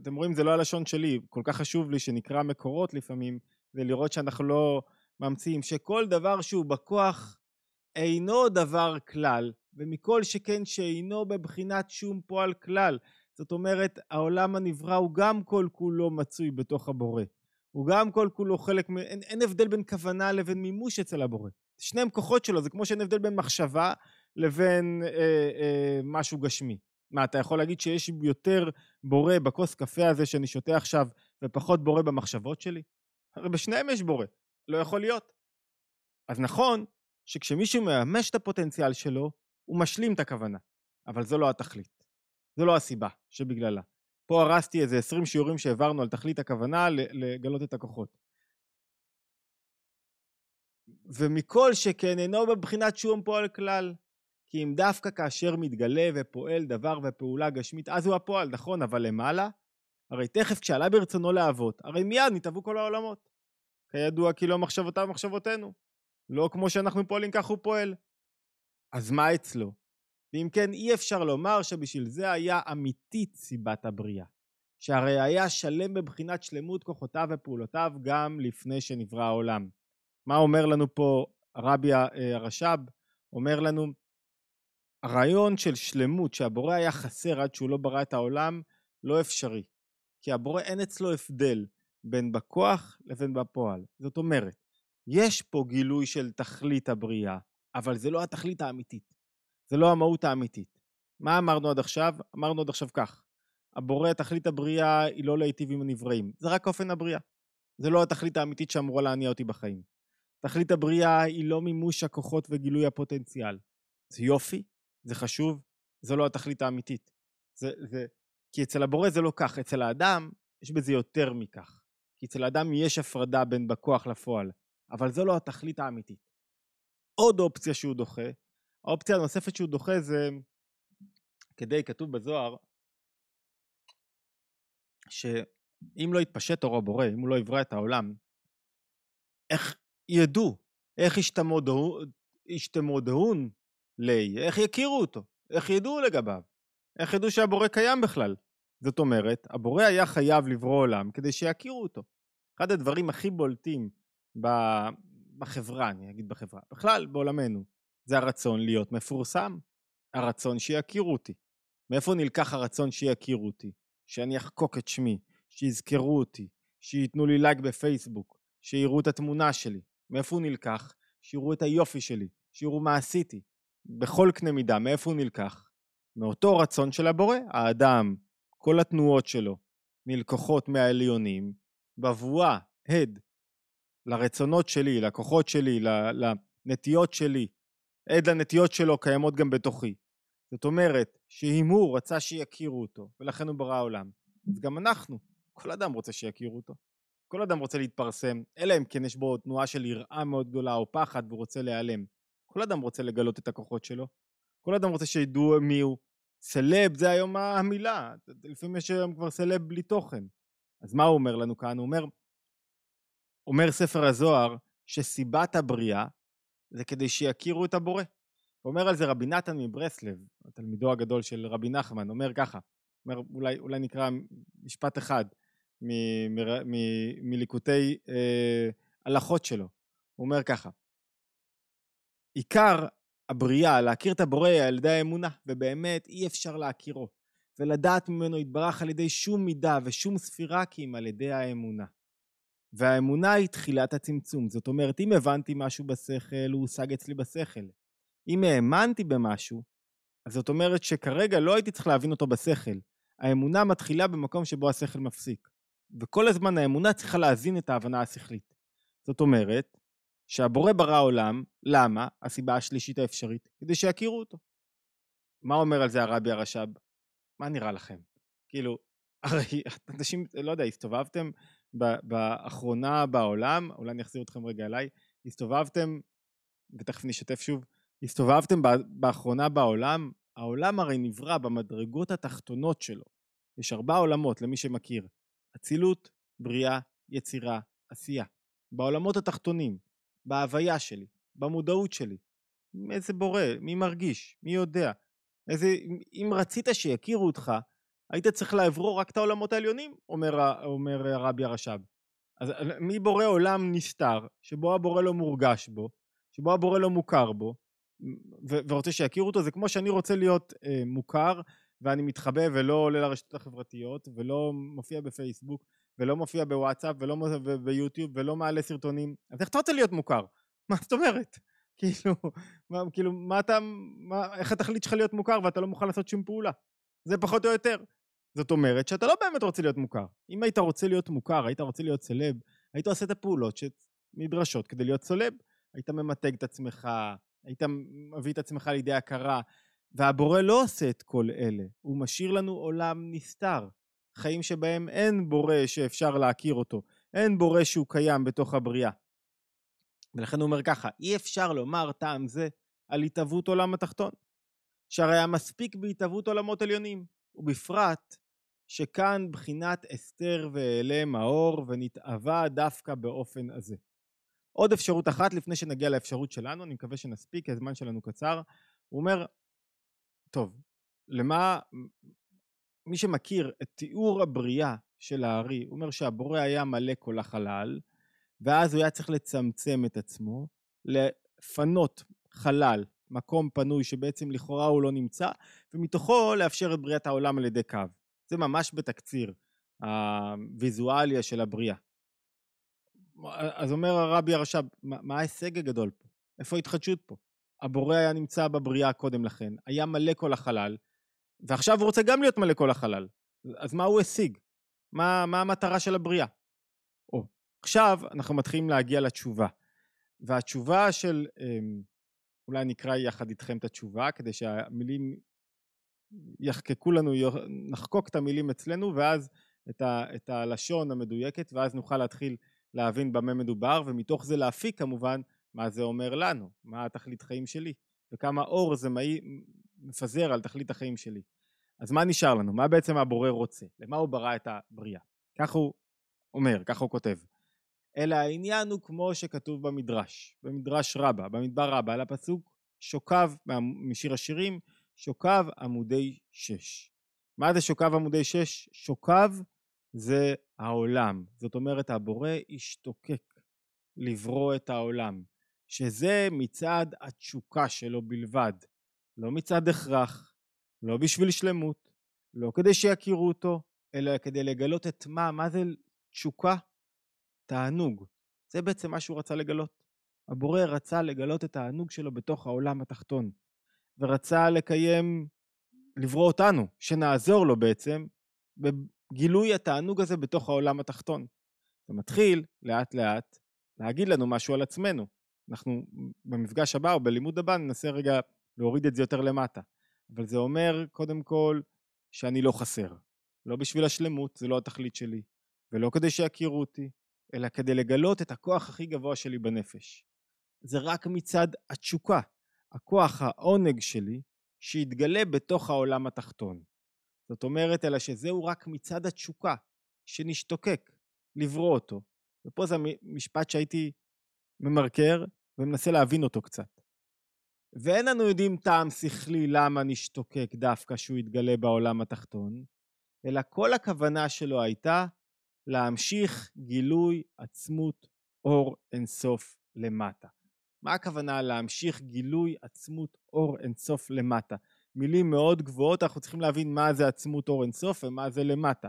אתם רואים, זה לא הלשון שלי, כל כך חשוב לי שנקרא מקורות לפעמים, ולראות שאנחנו לא ממציאים, שכל דבר שהוא בכוח אינו דבר כלל, ומכל שכן שאינו בבחינת שום פועל כלל. זאת אומרת, העולם הנברא הוא גם כל כולו מצוי בתוך הבורא. הוא גם כל כולו חלק. אין, אין הבדל בין כוונה לבין מימוש אצל הבורא. שניהם כוחות שלו, זה כמו שאין הבדל בין מחשבה לבין אה, אה, משהו גשמי. מה, אתה יכול להגיד שיש יותר בורא בכוס קפה הזה שאני שותה עכשיו, ופחות בורא במחשבות שלי? הרי בשניהם יש בורא, לא יכול להיות. אז נכון שכשמישהו מממש את הפוטנציאל שלו, הוא משלים את הכוונה, אבל זו לא התכלית. זו לא הסיבה שבגללה. פה הרסתי איזה 20 שיעורים שהעברנו על תכלית הכוונה לגלות את הכוחות. ומכל שכן אינו בבחינת שום פועל כלל. כי אם דווקא כאשר מתגלה ופועל דבר ופעולה גשמית, אז הוא הפועל, נכון, אבל למעלה? הרי תכף כשעלה ברצונו להוות, הרי מיד נתהוו כל העולמות. כידוע כי לא מחשבותיו מחשבותינו. לא כמו שאנחנו פועלים כך הוא פועל. אז מה אצלו? ואם כן, אי אפשר לומר שבשביל זה היה אמיתית סיבת הבריאה. שהרי היה שלם בבחינת שלמות כוחותיו ופעולותיו גם לפני שנברא העולם. מה אומר לנו פה הרבי אה, הרש"ב? אומר לנו, הרעיון של שלמות שהבורא היה חסר עד שהוא לא ברא את העולם, לא אפשרי. כי הבורא אין אצלו הבדל בין בכוח לבין בפועל. זאת אומרת, יש פה גילוי של תכלית הבריאה, אבל זה לא התכלית האמיתית. זה לא המהות האמיתית. מה אמרנו עד עכשיו? אמרנו עד עכשיו כך, הבורא, תכלית הבריאה היא לא להיטיב עם הנבראים, זה רק אופן הבריאה. זה לא התכלית האמיתית שאמורה להניע אותי בחיים. תכלית הבריאה היא לא מימוש הכוחות וגילוי הפוטנציאל. זה יופי, זה חשוב, זו לא התכלית האמיתית. זה, זה, כי אצל הבורא זה לא כך, אצל האדם יש בזה יותר מכך. כי אצל האדם יש הפרדה בין בכוח לפועל, אבל זו לא התכלית האמיתית. עוד אופציה שהוא דוחה, האופציה הנוספת שהוא דוחה זה, כדי, כתוב בזוהר, שאם לא יתפשט אור הבורא, אם הוא לא יברא את העולם, איך ידעו, איך ישתמודהון לי, איך יכירו אותו, איך ידעו לגביו, איך ידעו שהבורא קיים בכלל. זאת אומרת, הבורא היה חייב לברוא עולם כדי שיכירו אותו. אחד הדברים הכי בולטים בחברה, אני אגיד בחברה, בכלל בעולמנו, זה הרצון להיות מפורסם, הרצון שיכירו אותי. מאיפה נלקח הרצון שיכירו אותי? שאני אחקוק את שמי, שיזכרו אותי, שייתנו לי לייק בפייסבוק, שיראו את התמונה שלי. מאיפה הוא נלקח? שיראו את היופי שלי, שיראו מה עשיתי. בכל קנה מידה, מאיפה הוא נלקח? מאותו רצון של הבורא. האדם, כל התנועות שלו, נלקחות מהעליונים, בבואה, הד, לרצונות שלי, לכוחות שלי, לנטיות שלי, עד לנטיות שלו קיימות גם בתוכי. זאת אומרת, שאם הוא רצה שיכירו אותו, ולכן הוא ברא העולם, אז גם אנחנו, כל אדם רוצה שיכירו אותו. כל אדם רוצה להתפרסם, אלא אם כן יש בו תנועה של יראה מאוד גדולה או פחד והוא רוצה להיעלם. כל אדם רוצה לגלות את הכוחות שלו. כל אדם רוצה שידעו מי הוא. סלב זה היום המילה, לפעמים יש היום כבר סלב בלי תוכן. אז מה הוא אומר לנו כאן? הוא אומר, אומר ספר הזוהר שסיבת הבריאה זה כדי שיכירו את הבורא. אומר על זה רבי נתן מברסלב, התלמידו הגדול של רבי נחמן, אומר ככה, אומר, אולי, אולי נקרא משפט אחד מליקוטי אה, הלכות שלו. הוא אומר ככה, עיקר הבריאה, להכיר את הבורא על ידי האמונה, ובאמת אי אפשר להכירו, ולדעת ממנו יתברך על ידי שום מידה ושום ספירה כי אם על ידי האמונה. והאמונה היא תחילת הצמצום, זאת אומרת אם הבנתי משהו בשכל הוא הושג אצלי בשכל. אם האמנתי במשהו, אז זאת אומרת שכרגע לא הייתי צריך להבין אותו בשכל. האמונה מתחילה במקום שבו השכל מפסיק. וכל הזמן האמונה צריכה להזין את ההבנה השכלית. זאת אומרת, שהבורא ברא עולם, למה? הסיבה השלישית האפשרית, כדי שיכירו אותו. מה אומר על זה הרבי הרש"ב? מה נראה לכם? כאילו, הרי אנשים, לא יודע, הסתובבתם באחרונה בעולם, אולי אני אחזיר אתכם רגע אליי, הסתובבתם, ותכף נשתף שוב, הסתובבתם באחרונה בעולם, העולם הרי נברא במדרגות התחתונות שלו. יש ארבע עולמות למי שמכיר, אצילות, בריאה, יצירה, עשייה. בעולמות התחתונים, בהוויה שלי, במודעות שלי. איזה בורא, מי מרגיש, מי יודע. איזה, אם רצית שיכירו אותך, היית צריך לעברו רק את העולמות העליונים, אומר, אומר הרבי הרש"ב. אז מי בורא עולם נסתר, שבו הבורא לא מורגש בו, שבו הבורא לא מוכר בו, ו- ורוצה שיכירו אותו, זה כמו שאני רוצה להיות אה, מוכר, ואני מתחבא ולא עולה לרשתות החברתיות, ולא מופיע בפייסבוק, ולא מופיע בוואטסאפ, ולא מופיע ביוטיוב, ולא מעלה סרטונים. אז איך אתה רוצה להיות מוכר? מה זאת אומרת? כאילו, מה, כאילו, מה אתה, מה, איך התכלית שלך להיות מוכר ואתה לא מוכן לעשות שום פעולה? זה פחות או יותר. זאת אומרת שאתה לא באמת רוצה להיות מוכר. אם היית רוצה להיות מוכר, היית רוצה להיות סלב, היית עושה את הפעולות שנדרשות כדי להיות סלב. היית ממתג את עצמך, היית מביא את עצמך לידי הכרה, והבורא לא עושה את כל אלה, הוא משאיר לנו עולם נסתר. חיים שבהם אין בורא שאפשר להכיר אותו, אין בורא שהוא קיים בתוך הבריאה. ולכן הוא אומר ככה, אי אפשר לומר טעם זה על התהוות עולם התחתון, שהרי המספיק בהתהוות עולמות עליונים, ובפרט שכאן בחינת אסתר ואעלם האור ונתאווה דווקא באופן הזה. עוד אפשרות אחת לפני שנגיע לאפשרות שלנו, אני מקווה שנספיק, הזמן שלנו קצר. הוא אומר, טוב, למה, מי שמכיר את תיאור הבריאה של הארי, הוא אומר שהבורא היה מלא כל החלל, ואז הוא היה צריך לצמצם את עצמו, לפנות חלל, מקום פנוי שבעצם לכאורה הוא לא נמצא, ומתוכו לאפשר את בריאת העולם על ידי קו. זה ממש בתקציר הוויזואליה של הבריאה. אז אומר הרבי הרש"ב, מה, ההישג הגדול פה? איפה ההתחדשות פה? הבורא היה נמצא בבריאה קודם לכן, היה מלא כל החלל, ועכשיו הוא רוצה גם להיות מלא כל החלל. אז מה הוא השיג? מה, מה המטרה של הבריאה? או, עכשיו אנחנו מתחילים להגיע לתשובה. והתשובה של, אמ, אולי נקרא יחד איתכם את התשובה, כדי שהמילים יחקקו לנו, נחקוק את המילים אצלנו, ואז את, ה, את הלשון המדויקת, ואז נוכל להתחיל להבין במה מדובר, ומתוך זה להפיק כמובן מה זה אומר לנו, מה התכלית חיים שלי, וכמה אור זה מפזר על תכלית החיים שלי. אז מה נשאר לנו? מה בעצם הבורא רוצה? למה הוא ברא את הבריאה? כך הוא אומר, כך הוא כותב. אלא העניין הוא כמו שכתוב במדרש, במדרש רבה, במדבר רבה, על הפסוק שוקב משיר השירים, שוקב עמודי שש. מה זה שוקב עמודי שש? שוקב זה העולם. זאת אומרת, הבורא השתוקק לברוא את העולם, שזה מצד התשוקה שלו בלבד, לא מצד הכרח, לא בשביל שלמות, לא כדי שיכירו אותו, אלא כדי לגלות את מה, מה זה תשוקה? תענוג. זה בעצם מה שהוא רצה לגלות. הבורא רצה לגלות את הענוג שלו בתוך העולם התחתון, ורצה לקיים, לברוא אותנו, שנעזור לו בעצם גילוי התענוג הזה בתוך העולם התחתון. זה מתחיל לאט לאט להגיד לנו משהו על עצמנו. אנחנו במפגש הבא או בלימוד הבא ננסה רגע להוריד את זה יותר למטה. אבל זה אומר קודם כל שאני לא חסר. לא בשביל השלמות, זה לא התכלית שלי. ולא כדי שיכירו אותי, אלא כדי לגלות את הכוח הכי גבוה שלי בנפש. זה רק מצד התשוקה, הכוח העונג שלי, שיתגלה בתוך העולם התחתון. זאת אומרת, אלא שזהו רק מצד התשוקה, שנשתוקק לברוא אותו. ופה זה משפט שהייתי ממרקר ומנסה להבין אותו קצת. ואין אנו יודעים טעם שכלי למה נשתוקק דווקא שהוא יתגלה בעולם התחתון, אלא כל הכוונה שלו הייתה להמשיך גילוי עצמות אור אינסוף למטה. מה הכוונה להמשיך גילוי עצמות אור אינסוף למטה? מילים מאוד גבוהות, אנחנו צריכים להבין מה זה עצמות אור אינסוף ומה זה למטה.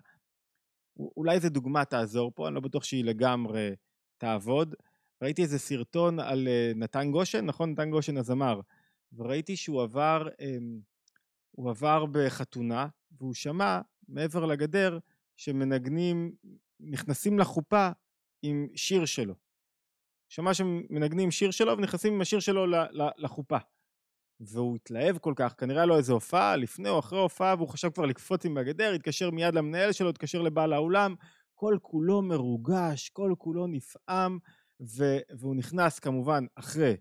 אולי איזה דוגמה תעזור פה, אני לא בטוח שהיא לגמרי תעבוד. ראיתי איזה סרטון על אה, נתן גושן, נכון? נתן גושן הזמר. וראיתי שהוא עבר, אמ, הוא עבר בחתונה, והוא שמע מעבר לגדר שמנגנים, נכנסים לחופה עם שיר שלו. שמע שמנגנים שיר שלו ונכנסים עם השיר שלו לחופה. והוא התלהב כל כך, כנראה לו איזה הופעה, לפני או אחרי הופעה, והוא חשב כבר לקפוץ עם הגדר, התקשר מיד למנהל שלו, התקשר לבעל האולם, כל כולו מרוגש, כל כולו נפעם, ו- והוא נכנס כמובן אחרי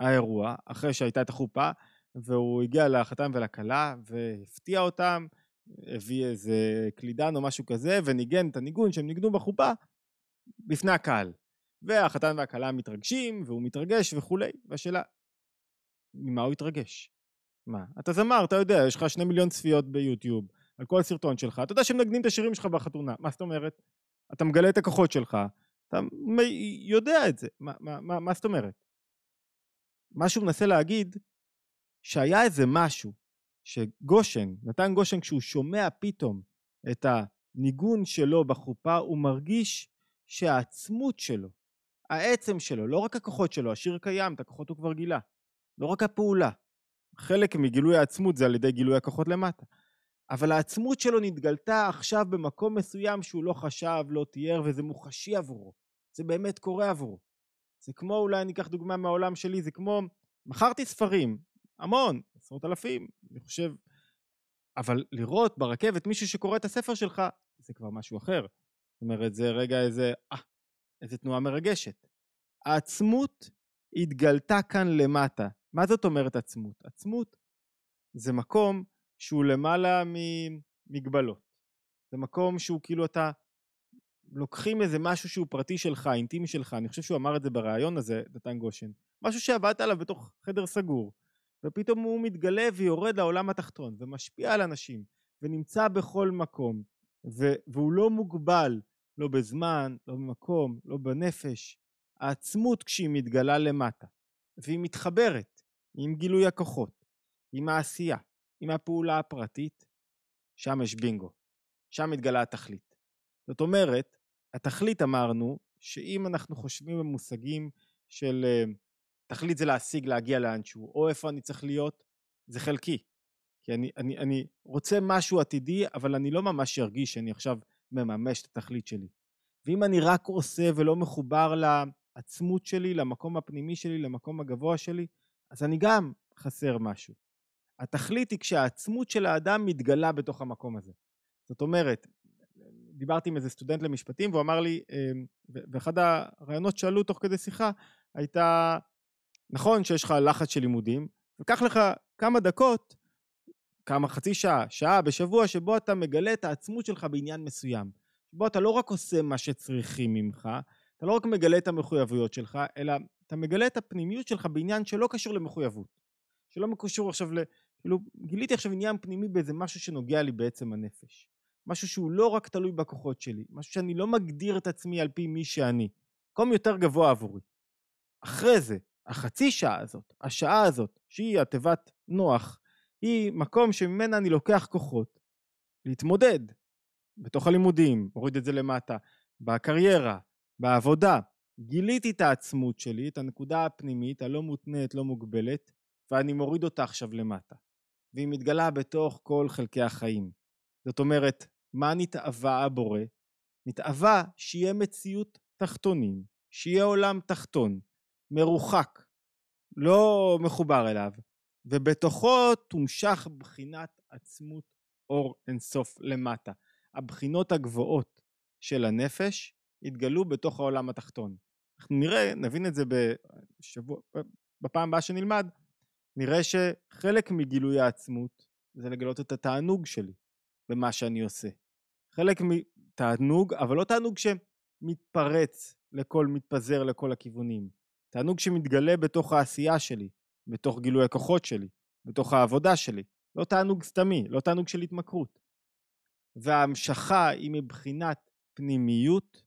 האירוע, אחרי שהייתה את החופה, והוא הגיע לחתן ולכלה, והפתיע אותם, הביא איזה קלידן או משהו כזה, וניגן את הניגון שהם ניגנו בחופה בפני הקהל. והחתן והכלה מתרגשים, והוא מתרגש וכולי, והשאלה, ממה הוא התרגש? מה? אתה זמר, אתה יודע, יש לך שני מיליון צפיות ביוטיוב על כל הסרטון שלך, אתה יודע שמנגנים את השירים שלך בחתונה, מה זאת אומרת? אתה מגלה את הכוחות שלך, אתה יודע את זה, מה, מה, מה, מה זאת אומרת? מה שהוא מנסה להגיד, שהיה איזה משהו שגושן, נתן גושן, כשהוא שומע פתאום את הניגון שלו בחופה, הוא מרגיש שהעצמות שלו, העצם שלו, לא רק הכוחות שלו, השיר קיים, את הכוחות הוא כבר גילה, לא רק הפעולה. חלק מגילוי העצמות זה על ידי גילוי הכוחות למטה. אבל העצמות שלו נתגלתה עכשיו במקום מסוים שהוא לא חשב, לא תיאר, וזה מוחשי עבורו. זה באמת קורה עבורו. זה כמו, אולי אני אקח דוגמה מהעולם שלי, זה כמו, מכרתי ספרים, המון, עשרות אלפים, אני חושב, אבל לראות ברכבת מישהו שקורא את הספר שלך, זה כבר משהו אחר. זאת אומרת, זה רגע איזה, אה, איזה תנועה מרגשת. העצמות התגלתה כאן למטה. מה זאת אומרת עצמות? עצמות זה מקום שהוא למעלה ממגבלות. זה מקום שהוא כאילו אתה לוקחים איזה משהו שהוא פרטי שלך, אינטימי שלך, אני חושב שהוא אמר את זה בריאיון הזה, דתן גושן, משהו שעבדת עליו בתוך חדר סגור, ופתאום הוא מתגלה ויורד לעולם התחתון, ומשפיע על אנשים, ונמצא בכל מקום, ו- והוא לא מוגבל, לא בזמן, לא במקום, לא בנפש. העצמות כשהיא מתגלה למטה, והיא מתחברת עם גילוי הכוחות, עם העשייה, עם הפעולה הפרטית, שם יש בינגו, שם מתגלה התכלית. זאת אומרת, התכלית אמרנו, שאם אנחנו חושבים במושגים של אה, תכלית זה להשיג, להגיע לאנשהו, או איפה אני צריך להיות, זה חלקי. כי אני, אני, אני רוצה משהו עתידי, אבל אני לא ממש ארגיש שאני עכשיו מממש את התכלית שלי. ואם אני רק עושה ולא מחובר לעצמות שלי, למקום הפנימי שלי, למקום הגבוה שלי, אז אני גם חסר משהו. התכלית היא כשהעצמות של האדם מתגלה בתוך המקום הזה. זאת אומרת, דיברתי עם איזה סטודנט למשפטים והוא אמר לי, אמ, ואחד הרעיונות שעלו תוך כדי שיחה הייתה, נכון שיש לך לחץ של לימודים, וקח לך כמה דקות, כמה חצי שעה, שעה בשבוע, שבו אתה מגלה את העצמות שלך בעניין מסוים. שבו אתה לא רק עושה מה שצריכים ממך, אתה לא רק מגלה את המחויבויות שלך, אלא אתה מגלה את הפנימיות שלך בעניין שלא קשור למחויבות. שלא קשור עכשיו ל... כאילו, גיליתי עכשיו עניין פנימי באיזה משהו שנוגע לי בעצם הנפש. משהו שהוא לא רק תלוי בכוחות שלי, משהו שאני לא מגדיר את עצמי על פי מי שאני. מקום יותר גבוה עבורי. אחרי זה, החצי שעה הזאת, השעה הזאת, שהיא התיבת נוח, היא מקום שממנה אני לוקח כוחות להתמודד בתוך הלימודים, מוריד את זה למטה, בקריירה, בעבודה. גיליתי את העצמות שלי, את הנקודה הפנימית, הלא מותנית, לא מוגבלת, ואני מוריד אותה עכשיו למטה. והיא מתגלה בתוך כל חלקי החיים. זאת אומרת, מה נתאווה הבורא? נתאווה שיהיה מציאות תחתונים, שיהיה עולם תחתון, מרוחק, לא מחובר אליו, ובתוכו תומשך בחינת עצמות אור אינסוף למטה. הבחינות הגבוהות של הנפש יתגלו בתוך העולם התחתון. אנחנו נראה, נבין את זה בשבוע, בפעם הבאה שנלמד, נראה שחלק מגילוי העצמות זה לגלות את התענוג שלי במה שאני עושה. חלק מתענוג, אבל לא תענוג שמתפרץ לכל, מתפזר לכל הכיוונים. תענוג שמתגלה בתוך העשייה שלי, בתוך גילוי הכוחות שלי, בתוך העבודה שלי. לא תענוג סתמי, לא תענוג של התמכרות. וההמשכה היא מבחינת פנימיות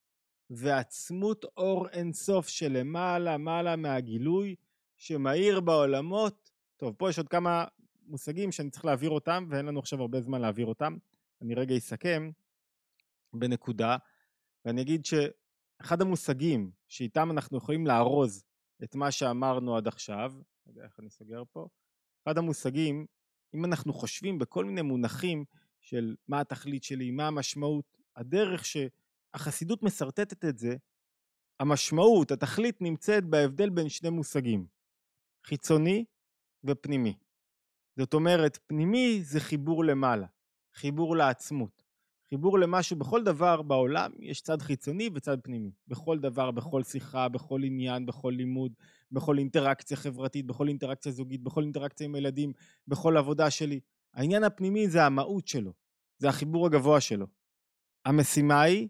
ועצמות אור אינסוף שלמעלה מעלה מהגילוי שמאיר בעולמות. טוב, פה יש עוד כמה מושגים שאני צריך להעביר אותם, ואין לנו עכשיו הרבה זמן להעביר אותם. אני רגע אסכם בנקודה, ואני אגיד שאחד המושגים שאיתם אנחנו יכולים לארוז את מה שאמרנו עד עכשיו, יודע איך אני סוגר פה, אחד המושגים, אם אנחנו חושבים בכל מיני מונחים של מה התכלית שלי, מה המשמעות, הדרך שהחסידות משרטטת את זה, המשמעות, התכלית נמצאת בהבדל בין שני מושגים, חיצוני ופנימי. זאת אומרת, פנימי זה חיבור למעלה, חיבור לעצמות, חיבור למשהו, בכל דבר בעולם יש צד חיצוני וצד פנימי. בכל דבר, בכל שיחה, בכל עניין, בכל לימוד, בכל אינטראקציה חברתית, בכל אינטראקציה זוגית, בכל אינטראקציה עם ילדים, בכל עבודה שלי. העניין הפנימי זה המהות שלו, זה החיבור הגבוה שלו. המשימה היא,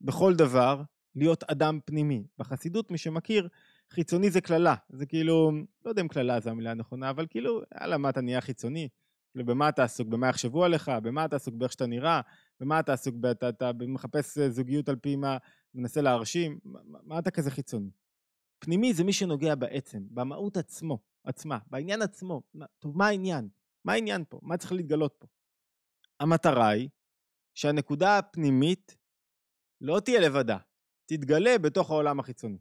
בכל דבר, להיות אדם פנימי. בחסידות, מי שמכיר, חיצוני זה קללה. זה כאילו, לא יודע אם קללה זו המילה הנכונה, אבל כאילו, יאללה, מה אתה נהיה חיצוני? במה אתה עסוק? במה יחשבו עליך? במה אתה עסוק? באיך שאתה נראה? במה אתה עסוק? אתה, אתה מחפש זוגיות על פי מה, מנסה להרשים? מה, מה אתה כזה חיצוני? פנימי זה מי שנוגע בעצם, במהות עצמו, עצמה, בעניין עצמו. טוב, מה העניין? מה העניין פה? מה צריך להתגלות פה? המטרה היא שהנקודה הפנימית לא תהיה לבדה, תתגלה בתוך העולם החיצוני.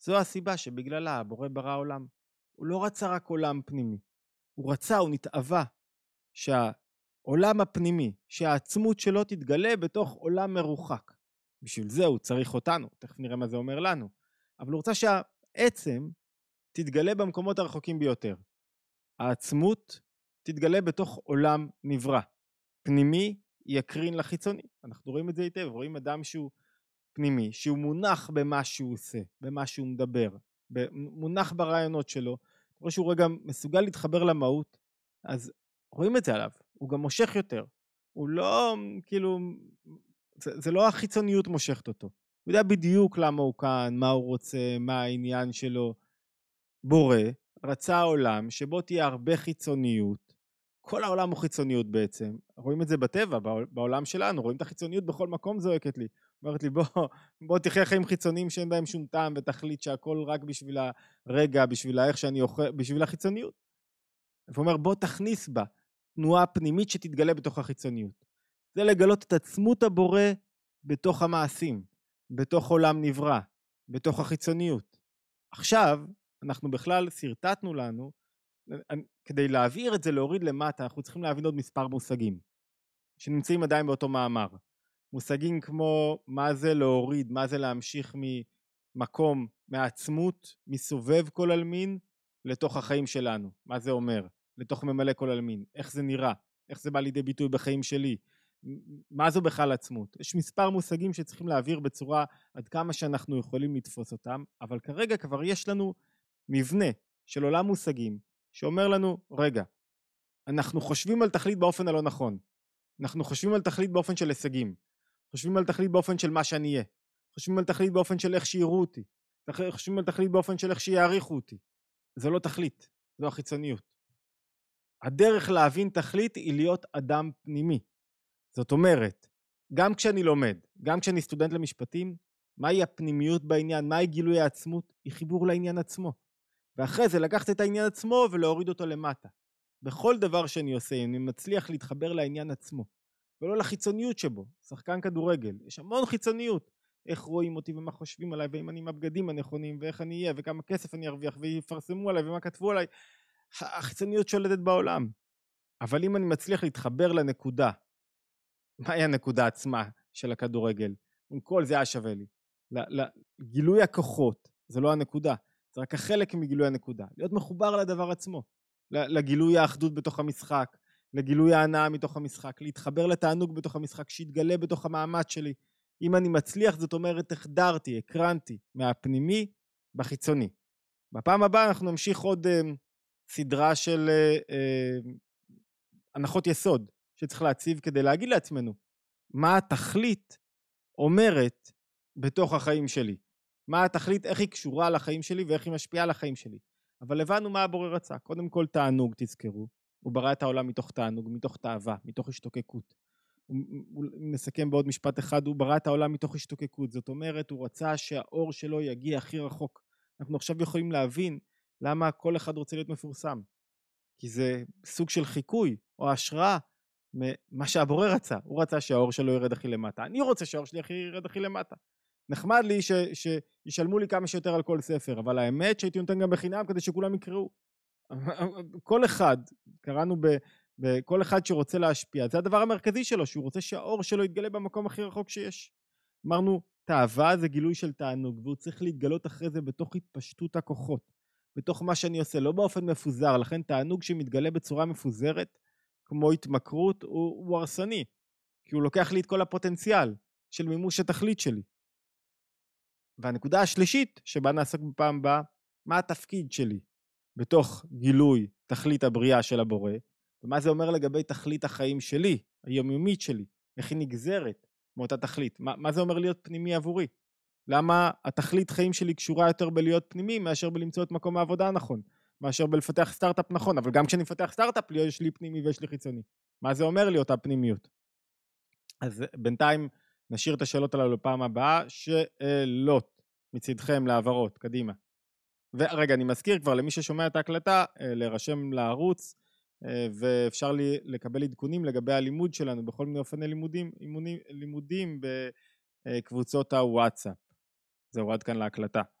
זו הסיבה שבגללה הבורא ברא עולם. הוא לא רצה רק עולם פנימי, הוא רצה, הוא נתאווה, שהעולם הפנימי, שהעצמות שלו תתגלה בתוך עולם מרוחק. בשביל זה הוא צריך אותנו, תכף נראה מה זה אומר לנו. אבל הוא רוצה שהעצם תתגלה במקומות הרחוקים ביותר. העצמות תתגלה בתוך עולם נברא. פנימי יקרין לחיצוני. אנחנו רואים את זה היטב, רואים אדם שהוא פנימי, שהוא מונח במה שהוא עושה, במה שהוא מדבר, מונח ברעיונות שלו, רואה שהוא רגע מסוגל להתחבר למהות, אז רואים את זה עליו, הוא גם מושך יותר. הוא לא, כאילו, זה, זה לא החיצוניות מושכת אותו. הוא יודע בדיוק למה הוא כאן, מה הוא רוצה, מה העניין שלו. בורא רצה עולם שבו תהיה הרבה חיצוניות. כל העולם הוא חיצוניות בעצם. רואים את זה בטבע, בעולם שלנו, רואים את החיצוניות בכל מקום זועקת לי. אומרת לי, בוא, בוא תחיה חיים חיצוניים שאין בהם שום טעם ותכלית שהכל רק בשביל הרגע, בשביל האיך שאני אוכל, בשביל החיצוניות. והוא אומר, בוא תכניס בה תנועה פנימית שתתגלה בתוך החיצוניות. זה לגלות את עצמות הבורא בתוך המעשים, בתוך עולם נברא, בתוך החיצוניות. עכשיו, אנחנו בכלל שרטטנו לנו, כדי להעביר את זה, להוריד למטה, אנחנו צריכים להבין עוד מספר מושגים, שנמצאים עדיין באותו מאמר. מושגים כמו מה זה להוריד, מה זה להמשיך ממקום, מעצמות, מסובב כל עלמין, לתוך החיים שלנו. מה זה אומר? לתוך ממלא כל עלמין. איך זה נראה? איך זה בא לידי ביטוי בחיים שלי? מה זו בכלל עצמות? יש מספר מושגים שצריכים להעביר בצורה עד כמה שאנחנו יכולים לתפוס אותם, אבל כרגע כבר יש לנו מבנה של עולם מושגים שאומר לנו, רגע, אנחנו חושבים על תכלית באופן הלא נכון. אנחנו חושבים על תכלית באופן של הישגים. חושבים על תכלית באופן של מה שאני אהיה. חושבים על תכלית באופן של איך שיראו אותי. חושבים על תכלית באופן של איך שיעריכו אותי. זה לא תכלית, זו החיצוניות. הדרך להבין תכלית היא להיות אדם פנימי. זאת אומרת, גם כשאני לומד, גם כשאני סטודנט למשפטים, מהי הפנימיות בעניין, מהי גילוי העצמות, היא חיבור לעניין עצמו. ואחרי זה לקחת את העניין עצמו ולהוריד אותו למטה. בכל דבר שאני עושה, אם אני מצליח להתחבר לעניין עצמו, ולא לחיצוניות שבו. שחקן כדורגל, יש המון חיצוניות. איך רואים אותי ומה חושבים עליי, ואם אני עם הבגדים הנכונים, ואיך אני אהיה, וכמה כסף אני ארוויח, ויפרסמו עליי, ומה כתבו עליי. החיצוניות שולטת בעולם. אבל אם אני מצליח להתחבר לנקודה, מהי הנקודה עצמה של הכדורגל? עם כל זה היה שווה לי. לגילוי הכוחות, זה לא הנקודה, זה רק החלק מגילוי הנקודה. להיות מחובר לדבר עצמו, לגילוי האחדות בתוך המשחק, לגילוי ההנאה מתוך המשחק, להתחבר לתענוג בתוך המשחק, שיתגלה בתוך המאמץ שלי. אם אני מצליח, זאת אומרת, החדרתי, הקרנתי מהפנימי בחיצוני. בפעם הבאה אנחנו נמשיך עוד אה, סדרה של אה, אה, הנחות יסוד שצריך להציב כדי להגיד לעצמנו מה התכלית אומרת בתוך החיים שלי. מה התכלית, איך היא קשורה לחיים שלי ואיך היא משפיעה על החיים שלי. אבל הבנו מה הבורא רצה. קודם כל תענוג, תזכרו. הוא ברא את העולם מתוך תענוג, מתוך תאווה, מתוך השתוקקות. אם נסכם בעוד משפט אחד, הוא ברא את העולם מתוך השתוקקות. זאת אומרת, הוא רצה שהאור שלו יגיע הכי רחוק. אנחנו עכשיו יכולים להבין למה כל אחד רוצה להיות מפורסם? כי זה סוג של חיקוי או השראה ממה שהבורא רצה. הוא רצה שהאור שלו ירד הכי למטה. אני רוצה שהאור שלי הכי ירד הכי למטה. נחמד לי ש, שישלמו לי כמה שיותר על כל ספר, אבל האמת שהייתי נותן גם בחינם כדי שכולם יקראו. כל אחד, קראנו ב... וכל אחד שרוצה להשפיע, זה הדבר המרכזי שלו, שהוא רוצה שהאור שלו יתגלה במקום הכי רחוק שיש. אמרנו, תאווה זה גילוי של תענוג, והוא צריך להתגלות אחרי זה בתוך התפשטות הכוחות, בתוך מה שאני עושה, לא באופן מפוזר, לכן תענוג שמתגלה בצורה מפוזרת, כמו התמכרות, הוא, הוא הרסני, כי הוא לוקח לי את כל הפוטנציאל של מימוש התכלית שלי. והנקודה השלישית, שבה נעסוק בפעם הבאה, מה התפקיד שלי בתוך גילוי תכלית הבריאה של הבורא, ומה זה אומר לגבי תכלית החיים שלי, היומיומית שלי, איך היא נגזרת מאותה תכלית, מה, מה זה אומר להיות פנימי עבורי, למה התכלית חיים שלי קשורה יותר בלהיות פנימי מאשר בלמצוא את מקום העבודה הנכון, מאשר בלפתח סטארט-אפ נכון, אבל גם כשאני מפתח סטארט-אפ יש לי פנימי ויש לי חיצוני, מה זה אומר לי אותה פנימיות. אז בינתיים נשאיר את השאלות הללו לפעם הבאה, שאלות מצדכם להעברות, קדימה. ורגע, אני מזכיר כבר למי ששומע את ההקלטה, אה, להירשם לערוץ, אה, ואפשר לי לקבל עדכונים לגבי הלימוד שלנו בכל מיני אופני לימודים, לימודים, לימודים בקבוצות הוואטסאפ. זהו, עד כאן להקלטה.